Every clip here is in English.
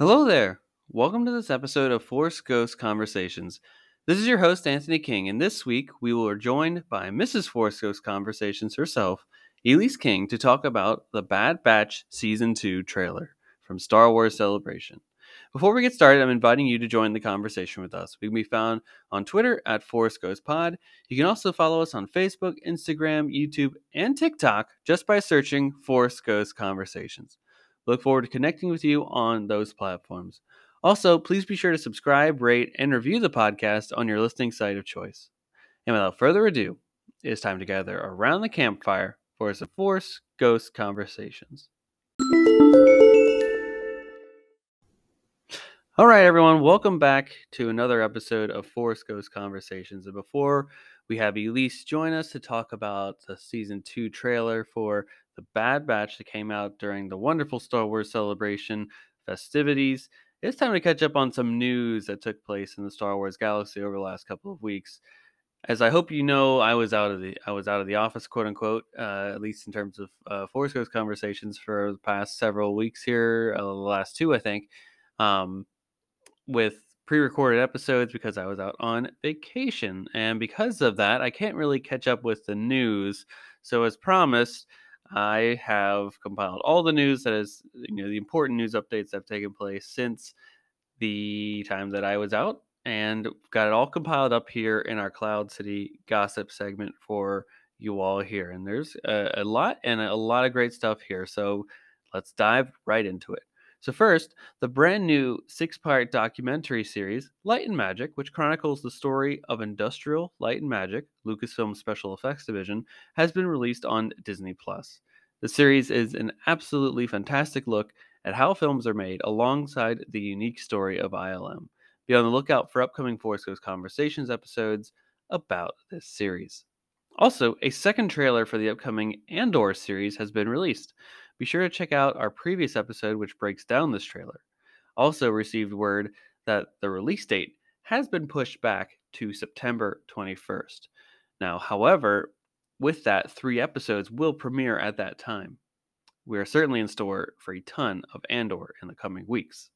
Hello there. Welcome to this episode of Force Ghost Conversations. This is your host, Anthony King, and this week we were joined by Mrs. Force Ghost Conversations herself, Elyse King, to talk about the Bad Batch Season 2 trailer from Star Wars Celebration. Before we get started, I'm inviting you to join the conversation with us. We can be found on Twitter at Force Ghost Pod. You can also follow us on Facebook, Instagram, YouTube, and TikTok just by searching Force Ghost Conversations. Look forward to connecting with you on those platforms. Also, please be sure to subscribe, rate, and review the podcast on your listening site of choice. And without further ado, it is time to gather around the campfire for some Force Ghost Conversations. All right, everyone, welcome back to another episode of Force Ghost Conversations. And before we have Elyse join us to talk about the season two trailer for The Bad Batch that came out during the wonderful Star Wars celebration festivities, it's time to catch up on some news that took place in the Star Wars galaxy over the last couple of weeks. As I hope you know, I was out of the I was out of the office, quote unquote, uh, at least in terms of uh, Force Ghost conversations for the past several weeks here, uh, the last two, I think. Um, with pre-recorded episodes because I was out on vacation, and because of that, I can't really catch up with the news. So, as promised, I have compiled all the news that is, you know, the important news updates that have taken place since the time that I was out, and got it all compiled up here in our Cloud City gossip segment for you all here. And there's a, a lot and a lot of great stuff here. So, let's dive right into it. So, first, the brand new six part documentary series, Light and Magic, which chronicles the story of Industrial Light and Magic, Lucasfilm Special Effects Division, has been released on Disney Plus. The series is an absolutely fantastic look at how films are made alongside the unique story of ILM. Be on the lookout for upcoming Force Ghost Conversations episodes about this series. Also, a second trailer for the upcoming Andor series has been released. Be sure to check out our previous episode, which breaks down this trailer. Also, received word that the release date has been pushed back to September 21st. Now, however, with that, three episodes will premiere at that time. We are certainly in store for a ton of Andor in the coming weeks.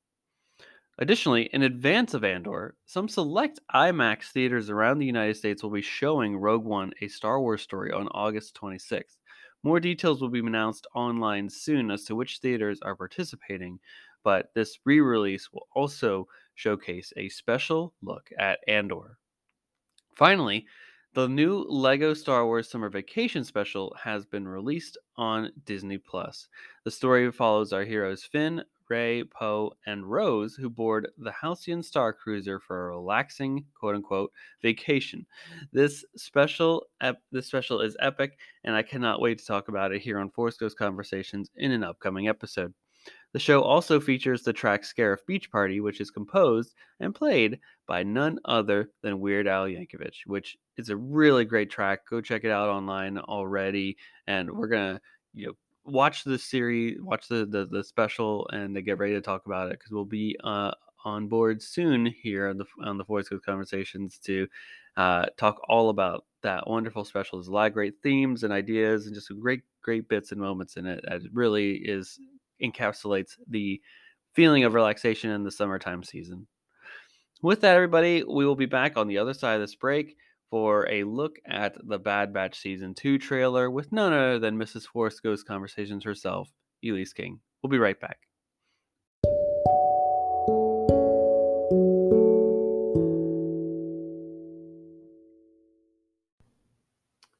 Additionally, in advance of Andor, some select IMAX theaters around the United States will be showing Rogue One, a Star Wars story, on August 26th. More details will be announced online soon as to which theaters are participating, but this re release will also showcase a special look at Andor. Finally, the new Lego Star Wars Summer Vacation special has been released on Disney Plus. The story follows our heroes Finn, Rey, Poe, and Rose, who board the Halcyon Star Cruiser for a relaxing "quote unquote" vacation. This special ep- this special is epic, and I cannot wait to talk about it here on Force Ghost Conversations in an upcoming episode. The show also features the track Scarif Beach Party, which is composed and played by none other than Weird Al Yankovic, which is a really great track. Go check it out online already, and we're gonna you know watch the series, watch the, the the special, and they get ready to talk about it because we'll be uh, on board soon here on the on the Force Ghost Conversations to uh, talk all about that wonderful special. There's a lot of great themes and ideas, and just some great great bits and moments in it. It really is encapsulates the feeling of relaxation in the summertime season. With that, everybody, we will be back on the other side of this break for a look at the Bad Batch Season 2 trailer with none other than Mrs. Force Ghost Conversations herself, Elyse King. We'll be right back.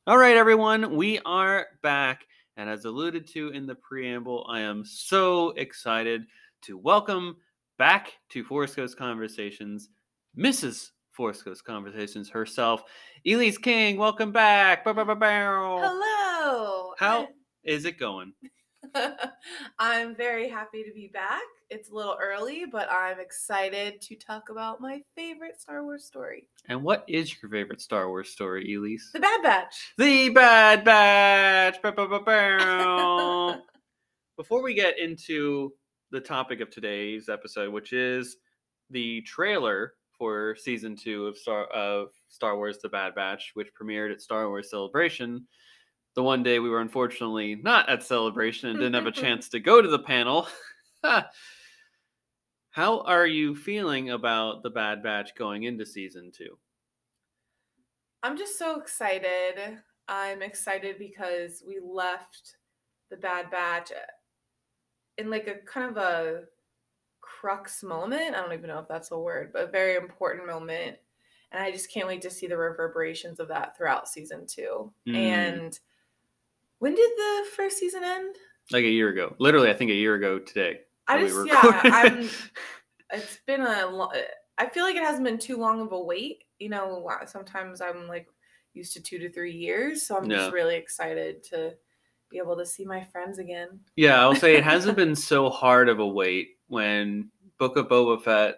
All right, everyone, we are back. And as alluded to in the preamble, I am so excited to welcome back to Force Ghost Conversations, Mrs. Force Ghost Conversations herself, Elyse King. Welcome back. Hello. How is it going? I'm very happy to be back. It's a little early, but I'm excited to talk about my favorite Star Wars story. And what is your favorite Star Wars story, Elyse? The Bad Batch. The Bad Batch. Before we get into the topic of today's episode, which is the trailer for season two of Star of Star Wars: The Bad Batch, which premiered at Star Wars Celebration. The one day we were unfortunately not at Celebration and didn't have a chance to go to the panel. How are you feeling about the Bad Batch going into season two? I'm just so excited. I'm excited because we left the Bad Batch in like a kind of a crux moment. I don't even know if that's a word, but a very important moment. And I just can't wait to see the reverberations of that throughout season two. Mm. And when did the first season end? Like a year ago, literally, I think a year ago today. I that we just, yeah, I'm. It's been a. lo- I feel like it hasn't been too long of a wait. You know, sometimes I'm like used to two to three years, so I'm Yeah. just really excited to be able to see my friends again. Yeah, I'll say it hasn't been so hard of a wait when Book of Boba Fett,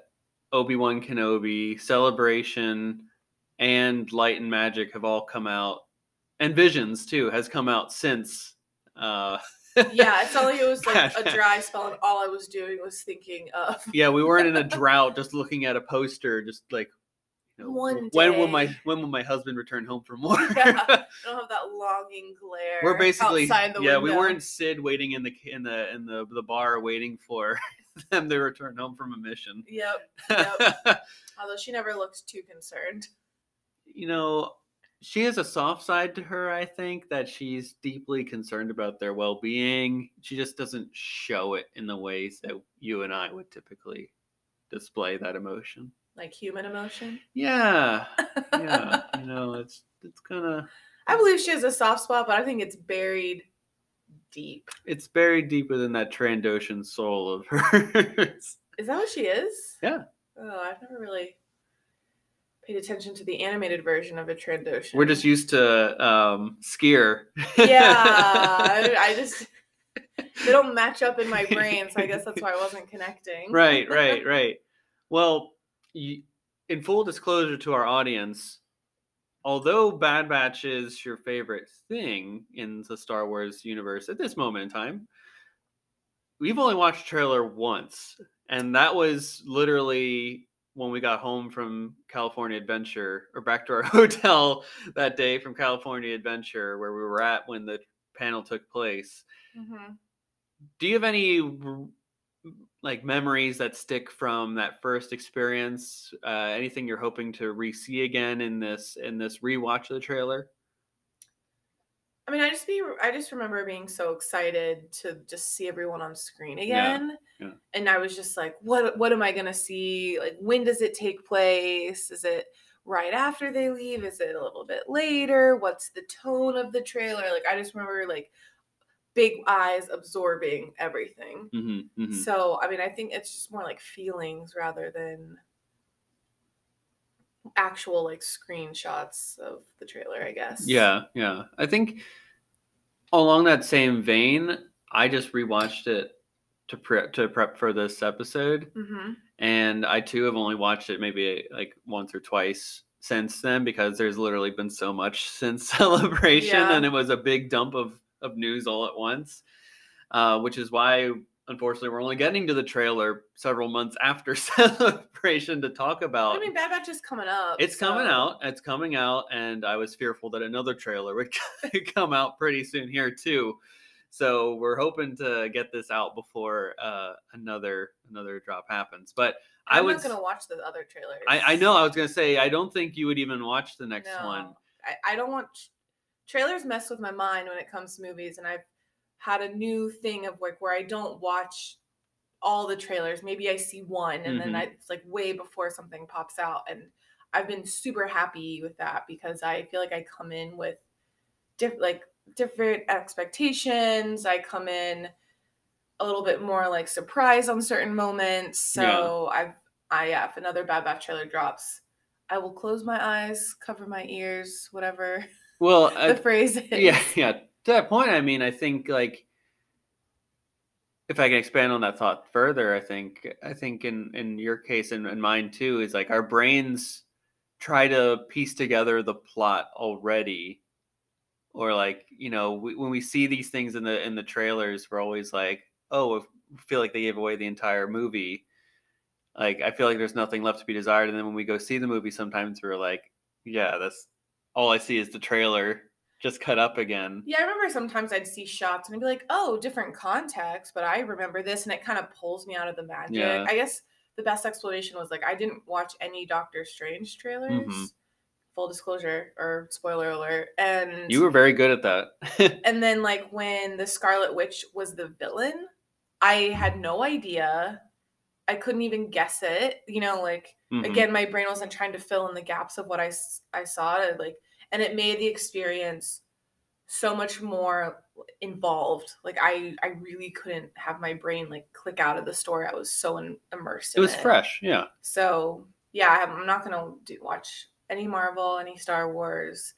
Obi Wan Kenobi, Celebration, and Light and Magic have all come out, and Visions too has come out since. Uh, Yeah, it's felt like it was like a dry spell, and all I was doing was thinking of yeah, we weren't in a drought, just looking at a poster, just like. you know, when will my when will my husband return home from work? Yeah. I don't have that longing glare. We're basically outside the yeah. We weren't Cid waiting in the in the in the the bar waiting for them they return home from a mission. Yep. Yep. Although she never looks too concerned. you know, she has a soft side to her, I think, that she's deeply concerned about their well being. She just doesn't show it in the ways that you and I would typically display that emotion. Like human emotion. Yeah. Yeah. you know, it's it's kinda I believe she has a soft spot, but I think it's buried deep. it's buried deep within that Trandoshan soul of hers. Is that what she is? Yeah. Oh, I've never really paid attention to the animated version of a Trandoshan. We're just used to um skier. yeah. I, I just they don't match up in my brain, so I guess that's why I wasn't connecting. right, right, right. Well, y in full disclosure to our audience, although Bad Batch is your favorite thing in the Star Wars universe at this moment in time, we've only watched trailer once, and that was literally when we got home from California Adventure or back to our hotel that day from California Adventure where we were at when the panel took place. Hmm do you have any like memories that stick from that first experience uh, anything you're hoping to re-see again in this in this rewatch of the trailer I mean, I just be I just remember being so excited to just see everyone on screen Yeah, again. yeah. And I was just like, what what am I gonna see? Like when does it take place? Is it right after they leave? Is it a little bit later? What's the tone of the trailer? Like I just remember like big eyes absorbing everything. mm-hmm, So I mean I think it's just more like feelings rather than actual like screenshots of the trailer, I guess. yeah yeah i think along that same vein i just rewatched it to prep to prep for this episode Mm-hmm. and I too have only watched it maybe like once or twice since then because there's literally been so much since celebration Yeah. and it was a big dump of of news all at once uh, which is why unfortunately we're only getting to the trailer several months after celebration to talk about I mean, Bad Batch is coming up. it's coming out it's coming out and i was fearful that another trailer would come out pretty soon here too so we're hoping to get this out before uh, another another drop happens but i I'm was not gonna watch the other trailers. I, I know i was gonna say i don't think you would even watch the next one I, I don't want trailers mess with my mind when it comes to movies, and I've had a new thing of like where I don't watch all the trailers. Maybe I see one, and then Mhm. I, it's like way before something pops out, and I've been super happy with that because I feel like I come in with diff- like different expectations. I come in a little bit more like surprised on certain moments. So I've I yeah, if another Bad Batch trailer drops, I will close my eyes, cover my ears, whatever well the I, phrase is. yeah yeah. To that point i mean i think like if i can expand on that thought further i think i think in in your case and, and mine too is like our brains try to piece together the plot already. Or like you know we, when we see these things in the in the trailers we're always like oh we feel like they gave away the entire movie like i feel like there's nothing left to be desired and then when we go see the movie sometimes we're like yeah that's all i see is the trailer just cut up again Yeah, I remember sometimes I'd see shots and I'd be like, oh, different context, but I remember this and it kind of pulls me out of the magic. Yeah. I guess the best explanation was like I didn't watch any Doctor Strange trailers. Mhm. Full disclosure or spoiler alert. And You were very good at that. and then like when the Scarlet Witch was the villain, I had no idea. I couldn't even guess it. You know, like Mhm. again, my brain wasn't trying to fill in the gaps of what I I saw. It, like, and it made the experience so much more involved. Like I I really couldn't have my brain like click out of the story. I was so in, immersed. it was fresh. Yeah. So yeah, I'm not gonna do, watch any Marvel, any Star Wars.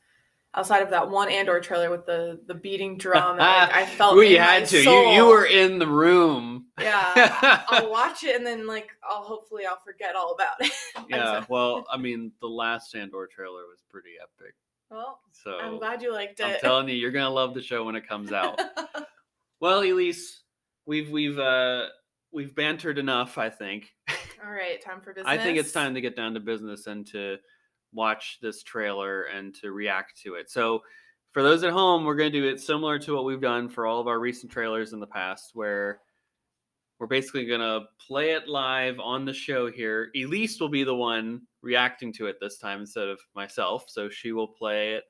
Outside of that one Andor trailer with the the beating drum, that, like, I felt we had to. You, you were in the room. Yeah, I'll watch it and then like I'll hopefully I'll forget all about it. Yeah. Well, I mean, the last Andor trailer was pretty epic. well, So I'm glad you liked it. I'm telling you, you're gonna love the show when it comes out. well, Elyse, we've we've uh we've bantered enough. I think. all right, time for business. I think it's time to get down to business and to watch this trailer and to react to it. So, for those at home, we're going to do it similar to what we've done for all of our recent trailers in the past, where we're basically going to play it live on the show here. Elyse will be the one reacting to it this time instead of myself. So, she will play it.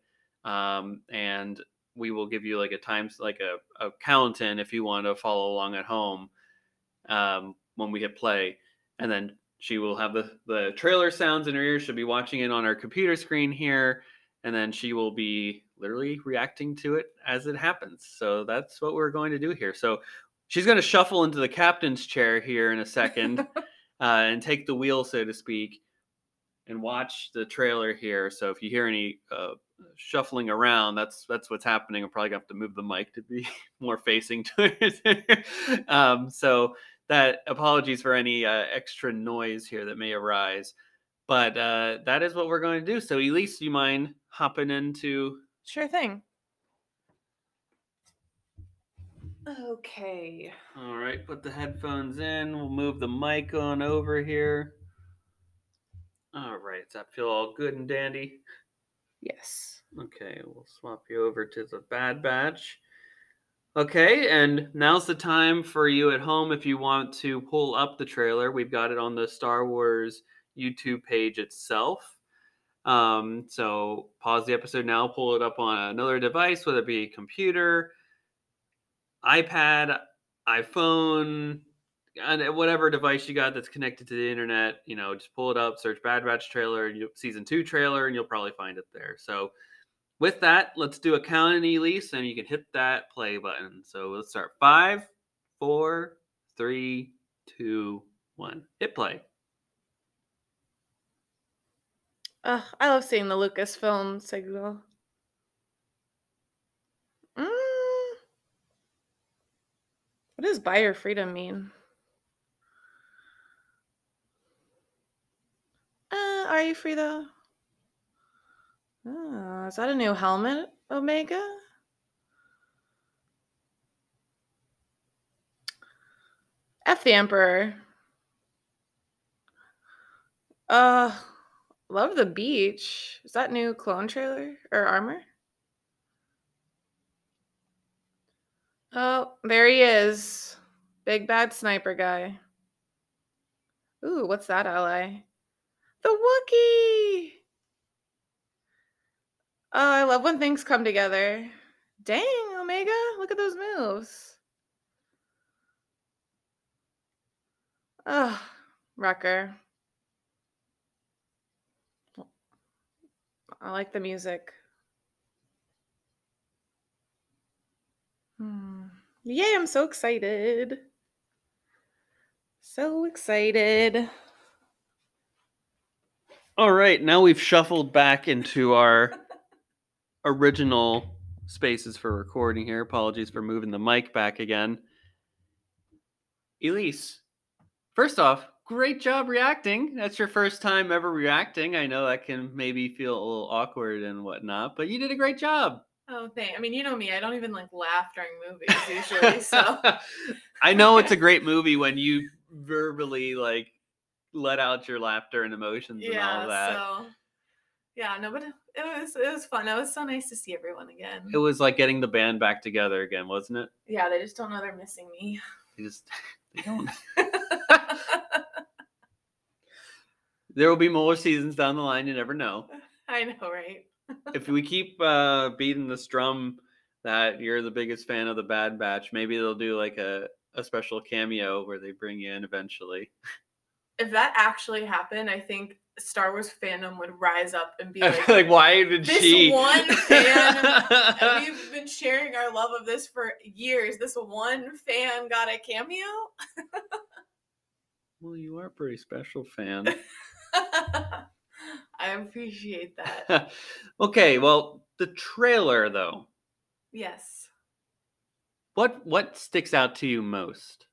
Um, and we will give you like a times like a, a count in if you want to follow along at home um, when we hit play and then she will have the the trailer sounds in her ears. She'll be watching it on her computer screen here and then she will be literally reacting to it as it happens. So that's what we're going to do here. So she's going to shuffle into the captain's chair here in a second uh, and take the wheel so to speak and watch the trailer here. So if you hear any uh, shuffling around that's that's what's happening. I'm probably going to have to move the mic to be more facing to it. Um, so that apologies for any uh, extra noise here that may arise but uh, that is what we're going to do so elyse do you mind hopping into Sure thing. Okay. all right put the headphones in we'll move the mic on over here all right does that feel all good and dandy Yes. okay we'll swap you over to the bad batch okay and now's the time for you at home if you want to pull up the trailer we've got it on the star wars youtube page itself Um, so pause the episode now, pull it up on another device, whether it be computer, iPad, iPhone, and whatever device you got that's connected to the internet. You know, just pull it up, search Bad Batch trailer, season two trailer, and you'll probably find it there. So with that, let's do a count in Elyse, and you can hit that play button. So let's start five, four, three, two, one. Hit play. Ugh, I love seeing the Lucasfilm signal. Mm. What does buyer freedom mean? Uh, are you free though? Oh, is that a new helmet, Omega? F the Emperor. Uh, love the beach. Is that new clone trailer or armor? Oh, there he is. Big bad sniper guy. Ooh, what's that ally? The Wookiee! Oh, I love when things come together. Dang, Omega, look at those moves. Oh, Wrecker. I like the music. Hmm. Yay, I'm so excited. So excited. All right, now we've shuffled back into our original spaces for recording here. Apologies for moving the mic back again. Elyse, first off, great job reacting. That's your first time ever reacting. I know that can maybe feel a little awkward and whatnot, but you did a great job. Oh, thank. I mean, you know me. I don't even like laugh during movies usually. So I know it's a great movie when you verbally like let out your laughter and emotions and all yeah. that. So yeah, no, but it was it was fun. It was so nice to see everyone again. It was like getting the band back together again, wasn't it? yeah, they just don't know they're missing me. They just they don't There will be more seasons down the line. You never know. I know, right? if we keep uh, beating this drum that you're the biggest fan of the Bad Batch, maybe they'll do like a, a special cameo where they bring you in eventually. If that actually happened, I think Star Wars fandom would rise up and be like, like, why did she this she? one fan, we've been sharing our love of this for years. This one fan got a cameo. well, you are a pretty special fan. I appreciate that. okay, well, the trailer though. Yes. What what sticks out to you most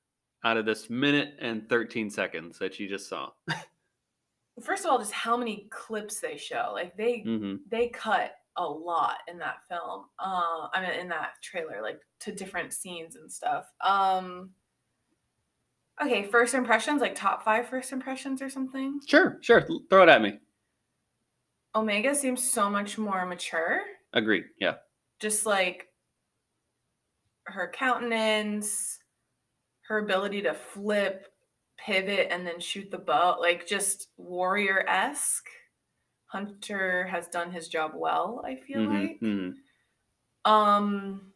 out of this minute and 13 seconds that you just saw? First of all, just how many clips they show. Like they hmm they cut a lot in that film. Uh, I mean in that trailer, like to different scenes and stuff. Um Okay, first impressions, like top five first impressions or something. Sure, sure. Throw it at me. Omega seems so much more mature. Agreed. Yeah. Just like her countenance, her ability to flip, pivot, and then shoot the bow, like just warrior esque. Hunter has done his job well, I feel Mhm, like. mhm. Um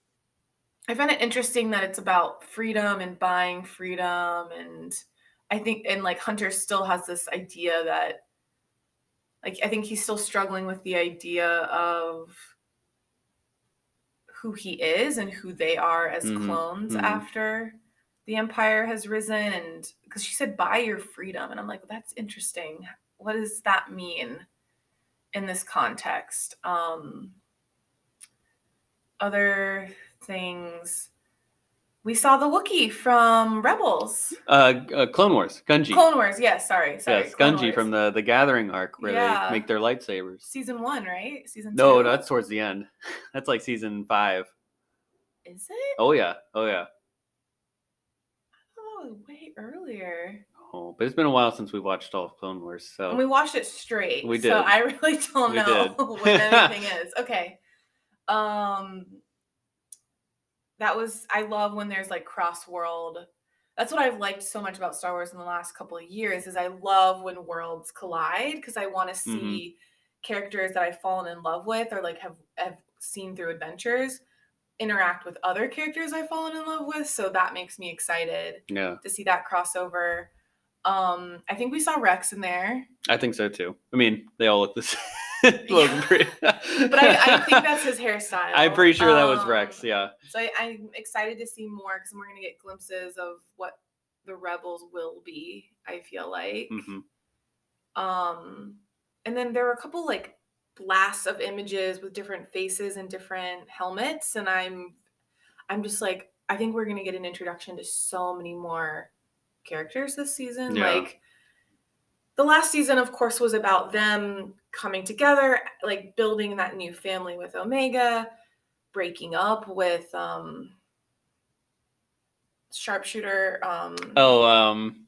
I find it interesting that it's about freedom and buying freedom and I think and like Hunter still has this idea that like I think he's still struggling with the idea of who he is and who they are as Mhm, clones mhm. after the empire has risen and because she said buy your freedom and I'm like that's interesting what does that mean in this context um other things we saw the Wookiee from Rebels. Uh, uh, Clone Wars, Gungi. Clone Wars, yes, sorry, sorry. yes, Clone Gungi Wars. from the the Gathering arc where Yeah. they make their lightsabers. season one, right? Season No, two. that's towards the end. That's like season five. is it? Oh yeah, oh yeah. Oh, way earlier. Oh, but it's been a while since we watched all of Clone Wars, so And we watched it straight. We So did. I really don't We know what anything is. Okay. Um that was I love when there's like cross world. That's what I've liked so much about Star Wars in the last couple of years is I love when worlds collide because I want to Mhm. see characters that I've fallen in love with or like have have seen through adventures interact with other characters I've fallen in love with. So that makes me excited yeah, to see that crossover. Um, I think we saw Rex in there. I think so too. I mean, they all look the same. look pretty. but I, I think that's his hairstyle. I'm pretty sure that was Um, Rex. Yeah. So I, I'm excited to see more because we're gonna get glimpses of what the rebels will be. I feel like. hmm Um, and then there were a couple like blasts of images with different faces and different helmets, and I'm, I'm just like, I think we're gonna get an introduction to so many more characters this season. Yeah. Like, the last season, of course, was about them coming together, like building that new family with Omega, breaking up with um sharpshooter um Oh, um,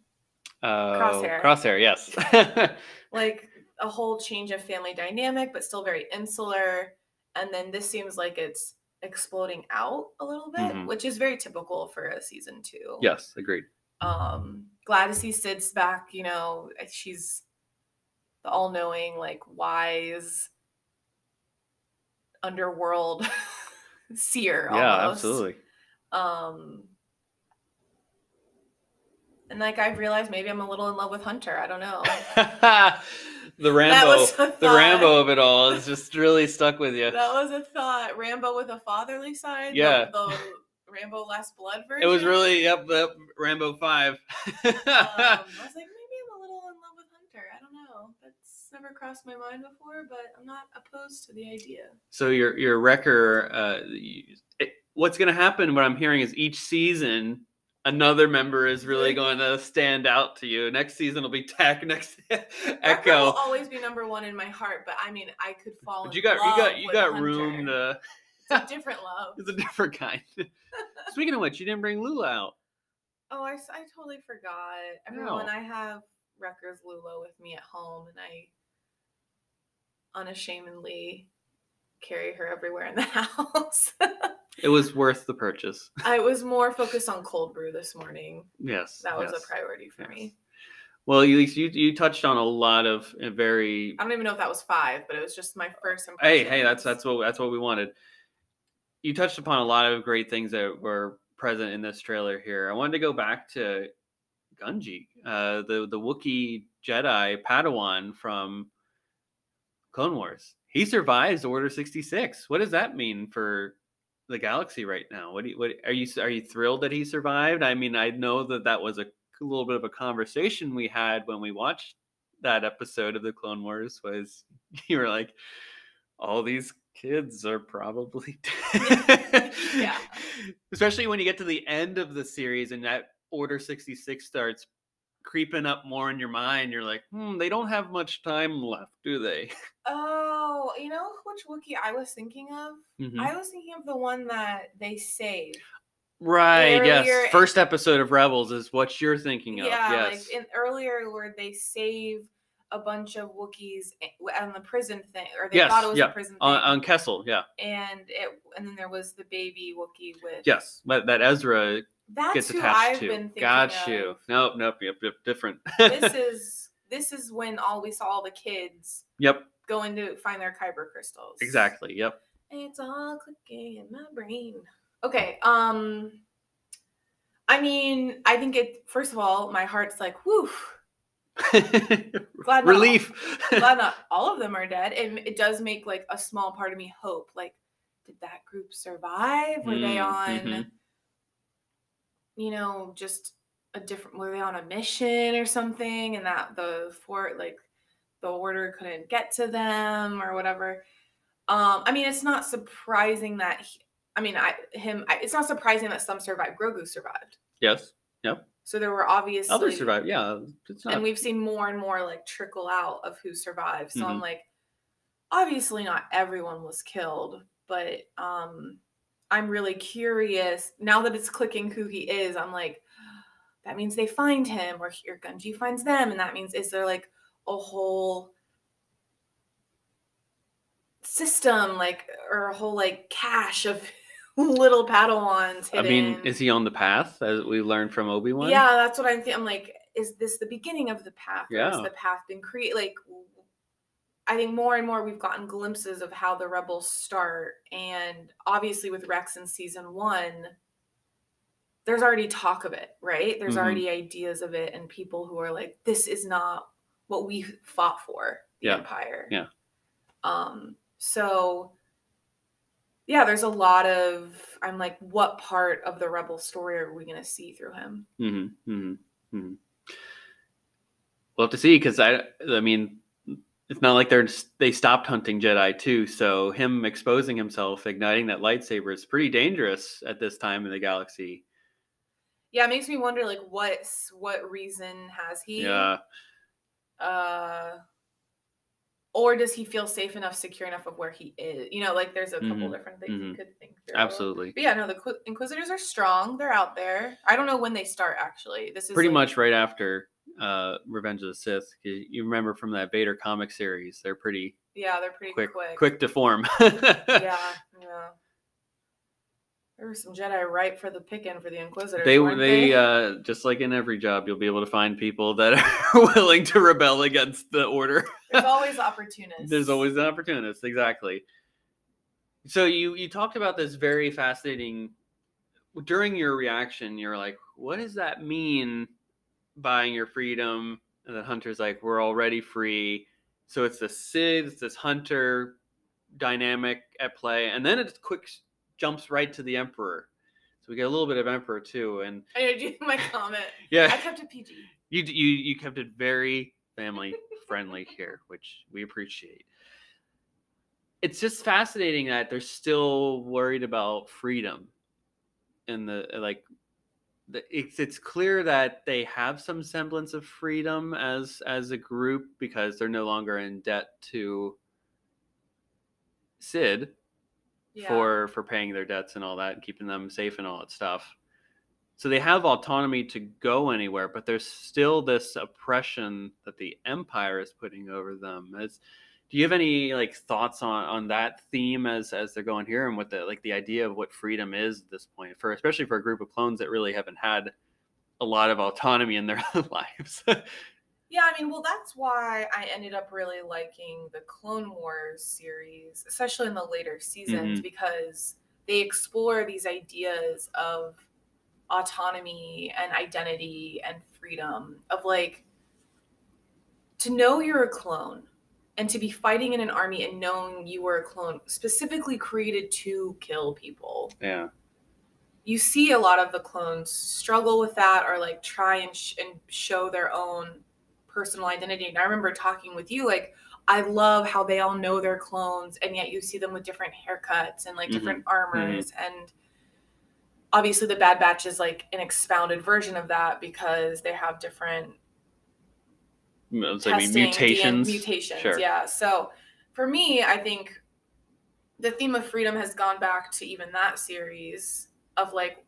uh, Crosshair. Crosshair. Yes. like a whole change of family dynamic, but still very insular. And then this seems like it's exploding out a little bit, Mhm. which is very typical for a season two. yes. Agreed. Um, glad to see Cid's back. You know, she's the all-knowing, like wise underworld seer. Yeah. Absolutely. Um, and like I've realized maybe I'm a little in love with Hunter. I don't know. the Rambo. The. Rambo of it all is just really stuck with you. That was a thought. Rambo with a fatherly side. the- Yeah. The, Rambo Last Blood version. It was really yep, yep Rambo five. Um, I was like, maybe I'm a little in love with Hunter. I don't know. That's never crossed my mind before, but I'm not opposed to the idea. so your your wrecker, uh, you- it, what's going to happen? What I'm hearing is each season another member is really mm-hmm. going to stand out to you. Next season will be Tech. Next Wrecker will Echo. always be number one in my heart, but I mean, I could fall. But in you got you got you got Hunter. room to. It's a different love. It's a different kind. Speaking of which, you didn't bring Lula out. Oh, I, I totally forgot. Everyone, I have Wrecker's Lula with me at home, and I unashamedly carry her everywhere in the house. It was worth the purchase. I was more focused on cold brew this morning. Yes. That was yes. a priority for yes. me. Well, at least you you touched on a lot of uh, very. I don't even know if that was five, but it was just my first Hey, impression. hey, that's that's what that's what we wanted. You touched upon a lot of great things that were present in this trailer here. I wanted to go back to Gungi, uh, the the Wookiee Jedi Padawan from Clone Wars. He survives Order sixty six. What does that mean for the galaxy right now? What do you, what are you are you thrilled that he survived? I mean, I know that that was a little bit of a conversation we had when we watched that episode of the Clone Wars. Was you were like, all these kids are probably dead. Yeah. Especially when you get to the end of the series and that Order 66 starts creeping up more in your mind. You're like, hmm, they don't have much time left, do they? Oh, you know which Wookiee I was thinking of? Mhm. I was thinking of the one that they saved. Right, earlier yes. First episode of Rebels is what you're thinking of. Yeah, yes. like in earlier where they save a bunch of Wookiees on the prison thing, or they Yes, thought it was yeah, a prison thing, on, on Kessel, yeah. and it, and then there was the baby Wookiee with. Yes. That, that Ezra that's gets who attached I've to. been thinking Got of. you. Nope, nope, yep, yep, different. this is this is when all we saw all the kids yep, going to find their kyber crystals. exactly. Yep. It's all clicking in my brain. Okay. Um I mean, I think it first of all, my heart's like, whew, Glad not- Relief. glad not all of them are dead. And it does make like a small part of me hope. Like, did that group survive? Were they Mm, on mhm. you know, just a different were they on a mission or something and that the fort like the order couldn't get to them or whatever. Um, I mean, it's not surprising that he, I mean, I him. I, it's not surprising that some survived. Grogu survived, yes. Yep. So there were obviously Others survived. Yeah. It's not. and we've seen more and more like trickle out of who survived. So I'm Mhm. like, obviously not everyone was killed, but um, I'm really curious now that it's clicking who he is. I'm like, that means they find him, or here Gungi finds them, and that means is there like a whole system like or a whole like cache of little padawans I mean, is he on the path as we learned from Obi Wan? Yeah, that's what I'm thinking. I'm like, is this the beginning of the path? Yeah. has the path been created? Like, i think more and more we've gotten glimpses of how the rebels start, and obviously with Rex in season one, there's already talk of it, right? There's Mhm. already ideas of it, and people who are like, this is not what we fought for, the Yeah. Empire. Yeah. Um. So. Yeah, there's a lot of. I'm like, what part of the rebel story are we going to see through him? Mm-hmm. Mm-hmm. mm-hmm. We'll have to see because I. I mean, it's not like they're they stopped hunting Jedi too. So him exposing himself, igniting that lightsaber is pretty dangerous at this time in the galaxy. yeah it makes me wonder like what's what reason has he Yeah. Uh or does he feel safe enough secure enough of where he is you know like there's a couple Mhm, different things you mhm. could think through Absolutely. but yeah no the Qu- inquisitors are strong they're out there i don't know when they start actually this is Pretty like- much right after uh, Revenge of the Sith. You, you remember from that Vader comic series? They're pretty yeah they're pretty quick, quick quick, to form. yeah yeah there were some jedi ripe for the picking for the inquisitors they weren't they uh just like in every job you'll be able to find people that are willing to rebel against the order. There's always opportunists. There's always an opportunist exactly. So you you talked about this very fascinating during your reaction you're like what does that mean buying your freedom? And the hunter's like we're already free. So it's this cid it's this hunter dynamic at play and then it's quick jumps right to the emperor so we get a little bit of emperor too and i know do my comment yeah i kept it pg you you you kept it very family friendly here, which we appreciate. It's just fascinating that they're still worried about freedom, and the like. The, it's it's clear that they have some semblance of freedom as as a group because they're no longer in debt to Cid yeah. for for paying their debts and all that and keeping them safe and all that stuff. So they have autonomy to go anywhere but there's still this oppression that the empire is putting over them. As do you have any like thoughts on on that theme as as they're going here and what the like the idea of what freedom is at this point for especially for a group of clones that really haven't had a lot of autonomy in their lives Yeah, I mean, well, that's why I ended up really liking the Clone Wars series, especially in the later seasons, Mhm. because they explore these ideas of autonomy and identity and freedom, of like to know you're a clone and to be fighting in an army and knowing you were a clone specifically created to kill people Yeah. you see a lot of the clones struggle with that or like try and, sh- and show their own personal identity and i remember talking with you like i love how they all know they're clones and yet you see them with different haircuts and like Mhm. different armors and obviously the bad batch is like an expounded version of that because they have different Let's mutations. DNA mutations. Sure. Yeah. So for me, I think the theme of freedom has gone back to even that series of like,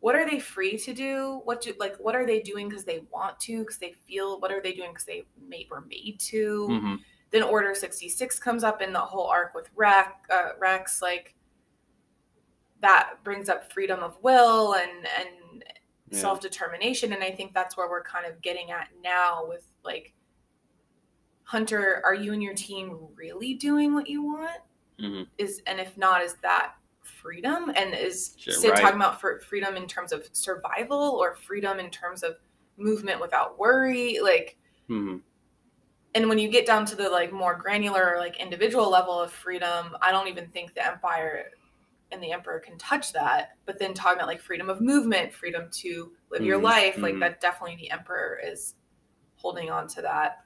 what are they free to do? What do like what are they doing because they want to? Because they feel. What are they doing because they made were made to? Mhm. Then Order sixty six comes up in the whole arc with Rex. Uh, Rex like that brings up freedom of will and and Yeah. self determination, and I think that's where we're kind of getting at now with like Hunter. Are you and your team really doing what you want? Mhm. Is and if not, is that freedom? And is Sure, Cid right. talking about for freedom in terms of survival or freedom in terms of movement without worry? Like Mhm. and when you get down to the like more granular like individual level of freedom i don't even think the empire and the emperor can touch that but then talking about like freedom of movement freedom to live your Mhm, life like mhm. that definitely the emperor is holding on to that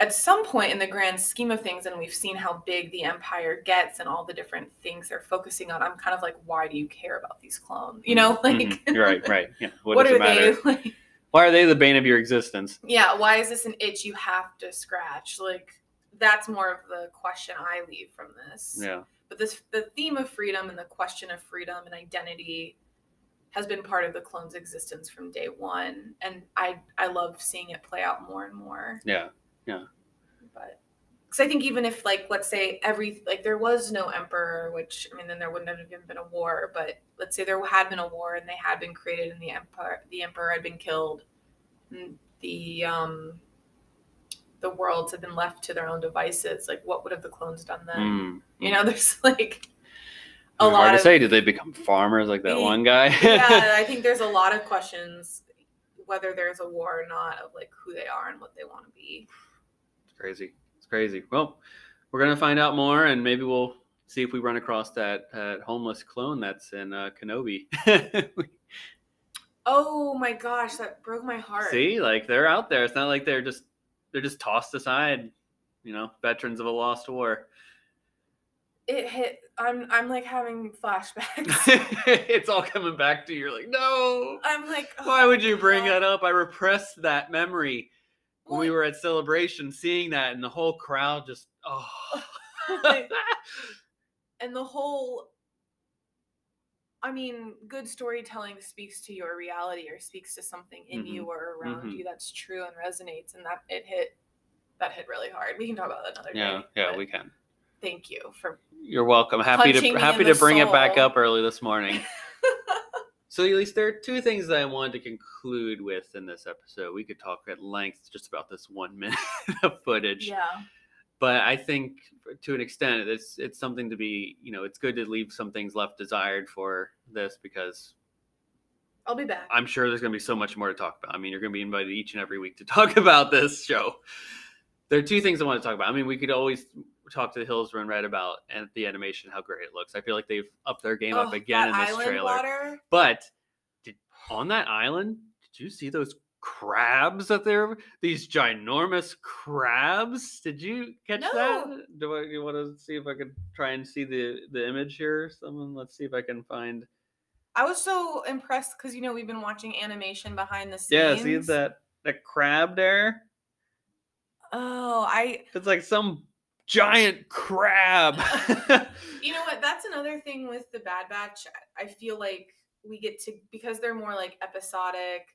at some point in the grand scheme of things and we've seen how big the empire gets and all the different things they're focusing on i'm kind of like why do you care about these clones you know like Mhm. right, right. Yeah. What, what, does are it matter? they like Why are they the bane of your existence? yeah why is this an itch you have to scratch like that's more of the question i leave from this Yeah. but this the theme of freedom and the question of freedom and identity has been part of the clone's existence from day one and i i love seeing it play out more and more Yeah. But because i think even if like let's say every like there was no emperor which i mean then there wouldn't have even been a war but let's say there had been a war and they had been created and the emperor the emperor had been killed and the um the worlds had been left to their own devices like what would have the clones done then Mm. you know there's like a lot Hard lot to of say. Did they become farmers like that one guy? yeah i think there's a lot of questions whether there's a war or not of like who they are and what they want to be crazy. It's crazy. Well, we're gonna find out more, and maybe we'll see if we run across that uh, homeless clone that's in uh, Kenobi. oh my gosh that broke my heart see, like they're out there. It's not like they're just they're just tossed aside. You know, veterans of a lost war. it hit i'm i'm like having flashbacks it's all coming back to you. You're like, no. i'm like Why would you bring God. that up? I repressed that memory when we were at celebration, seeing that, and the whole crowd just oh. and the whole i mean good storytelling speaks to your reality or speaks to something in you or around mhm. you that's true and resonates and that it hit that hit really hard we can talk about that another yeah, day yeah, but we can. thank you for You're welcome. Happy to happy to bring it back up early this morning. So, at least there are two things that I wanted to conclude with in this episode. We could talk at length just about this one minute of footage, yeah but I think to an extent, it's it's something to be. You know, it's good to leave some things left desired for this because i'll be back I'm sure there's going to be so much more to talk about. I mean, you're going to be invited each and every week to talk about this show. There are two things I want to talk about. I mean, we could always talk to the Hills Run Red about and the animation, how great it looks. I feel like they've upped their game up Oh, again that in this trailer. water But did, on that island, did you see those crabs that there? These ginormous crabs. Did you catch that? Do I? You want to see if I could try and see the the image here? Someone, let's see if I can find. i was so impressed because you know we've been watching animation behind the scenes Yeah, see that that crab there? oh i It's like some giant crab. You know what? That's another thing with the Bad Batch. I feel like we get to because they're more like episodic,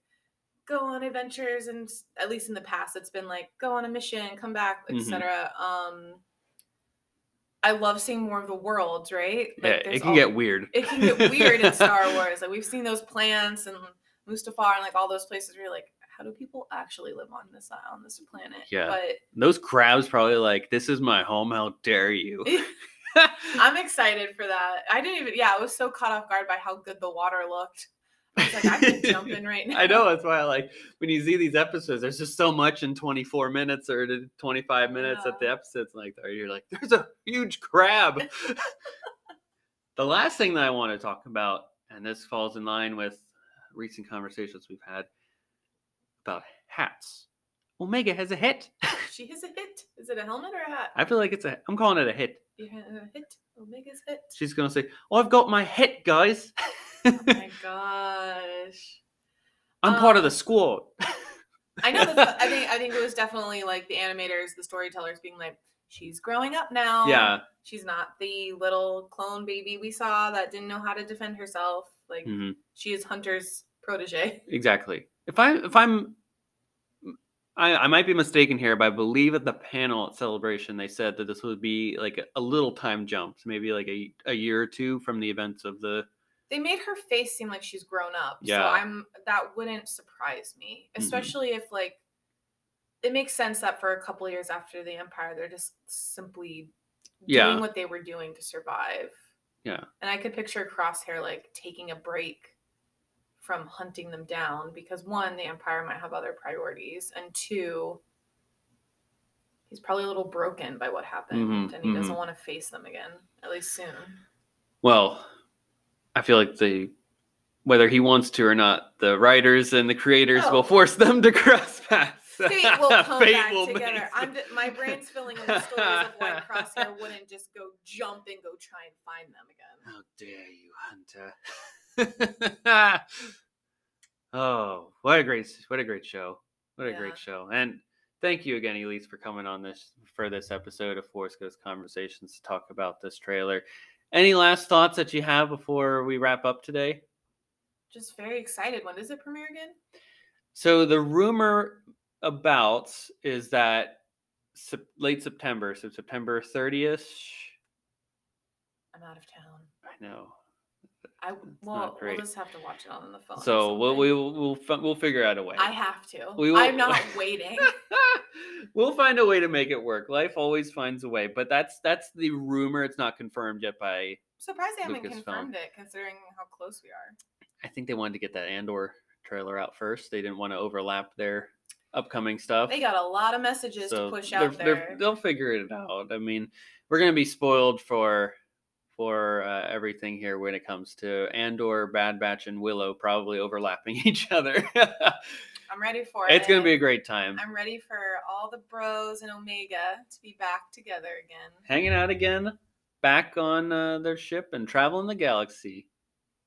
go on adventures, and at least in the past, it's been like go on a mission, come back, etc. Um, I love seeing more of the worlds, right? yeah, there's it can all- get weird. it can get weird in Star Wars. Like we've seen those plants and Mustafar and like all those places where you're like, how do people actually live on this uh, on this planet? Yeah. But Those crabs probably like, this is my home. How dare you? I'm excited for that. I didn't even yeah, I was so caught off guard by how good the water looked. I was like, I could jump in right now. I know that's why I like when you see these episodes. There's just so much in 24 minutes or 25 minutes that the episodes like. You're like, there's a huge crab. the last thing that I want to talk about, and this falls in line with recent conversations we've had about hats. Omega has a hit. She has a hit. Is it a helmet or a hat? I feel like it's a. I'm calling it a hit. You have a hit. Omega's hit. She's gonna say, "Oh, I've got my hit, guys. Oh my gosh. I'm part of the Um, squad." I know. That, I think. I think it was definitely like the animators, the storytellers, being like, "She's growing up now. yeah. she's not the little clone baby we saw that didn't know how to defend herself. Like mhm. she is Hunter's protege. Exactly. If I if I'm I, I might be mistaken here, but I believe at the panel at Celebration they said that this would be like a, little time jump, so maybe like a, a year or two from the events of the They made her face seem like she's grown up. Yeah. So I'm that wouldn't surprise me, Mhm. especially if like it makes sense that for a couple years after the Empire, they're just simply Yeah. doing what they were doing to survive. Yeah. And I could picture Crosshair like taking a break from hunting them down because one, the Empire might have other priorities, and two, he's probably a little broken by what happened Mhm, and he doesn't mhm. want to face them again, at least soon. well, I feel like the whether he wants to or not, the writers and the creators Oh. will force them to cross paths. Fate will come Fate back will together. make I'm d- my brain's filling in the stories of why Crosshair wouldn't just go jump and go try and find them again. How dare you, Hunter? oh, what a great, what a great show! What a Yeah. great show! And thank you again, Elyse, for coming on this for this episode of Force Ghost Conversations to talk about this trailer. Any last thoughts that you have before we wrap up today? Just very excited. When does it premiere again? So the rumor about is that late September, so September 30th. I'm out of town. I know. I well, we'll great. just have to watch it on the phone. So we'll we'll we'll fi- we'll figure out a way. I have to. We will- I'm not waiting. we'll find a way to make it work. Life always finds a way, but that's that's the rumor. It's not confirmed yet by. Surprised they haven't Lucasfilm. confirmed it, considering how close we are. I think they wanted to get that Andor trailer out first. They didn't want to overlap their upcoming stuff. They got a lot of messages to push out they're- there. they'll figure it out. I mean, we're gonna be spoiled for for uh, everything here when it comes to Andor, Bad Batch, and Willow probably overlapping each other. I'm ready for it. it's gonna be a great time. I'm ready for all the bros and Omega to be back together again. Hanging out again, back on uh, their ship and traveling the galaxy,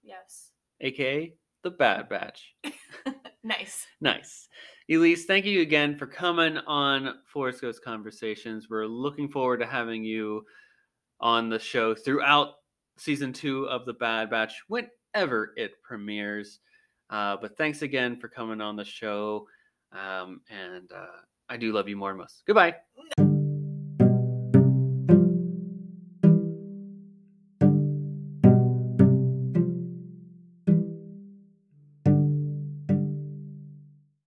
Yes. aka the Bad Batch. Nice. Nice. Elyse, thank you again for coming on Force Ghost Conversations. We're looking forward to having you on the show throughout season two of The Bad Batch, whenever it premieres. Uh, but thanks again for coming on the show. Um, and uh, I do love you more than most. Goodbye.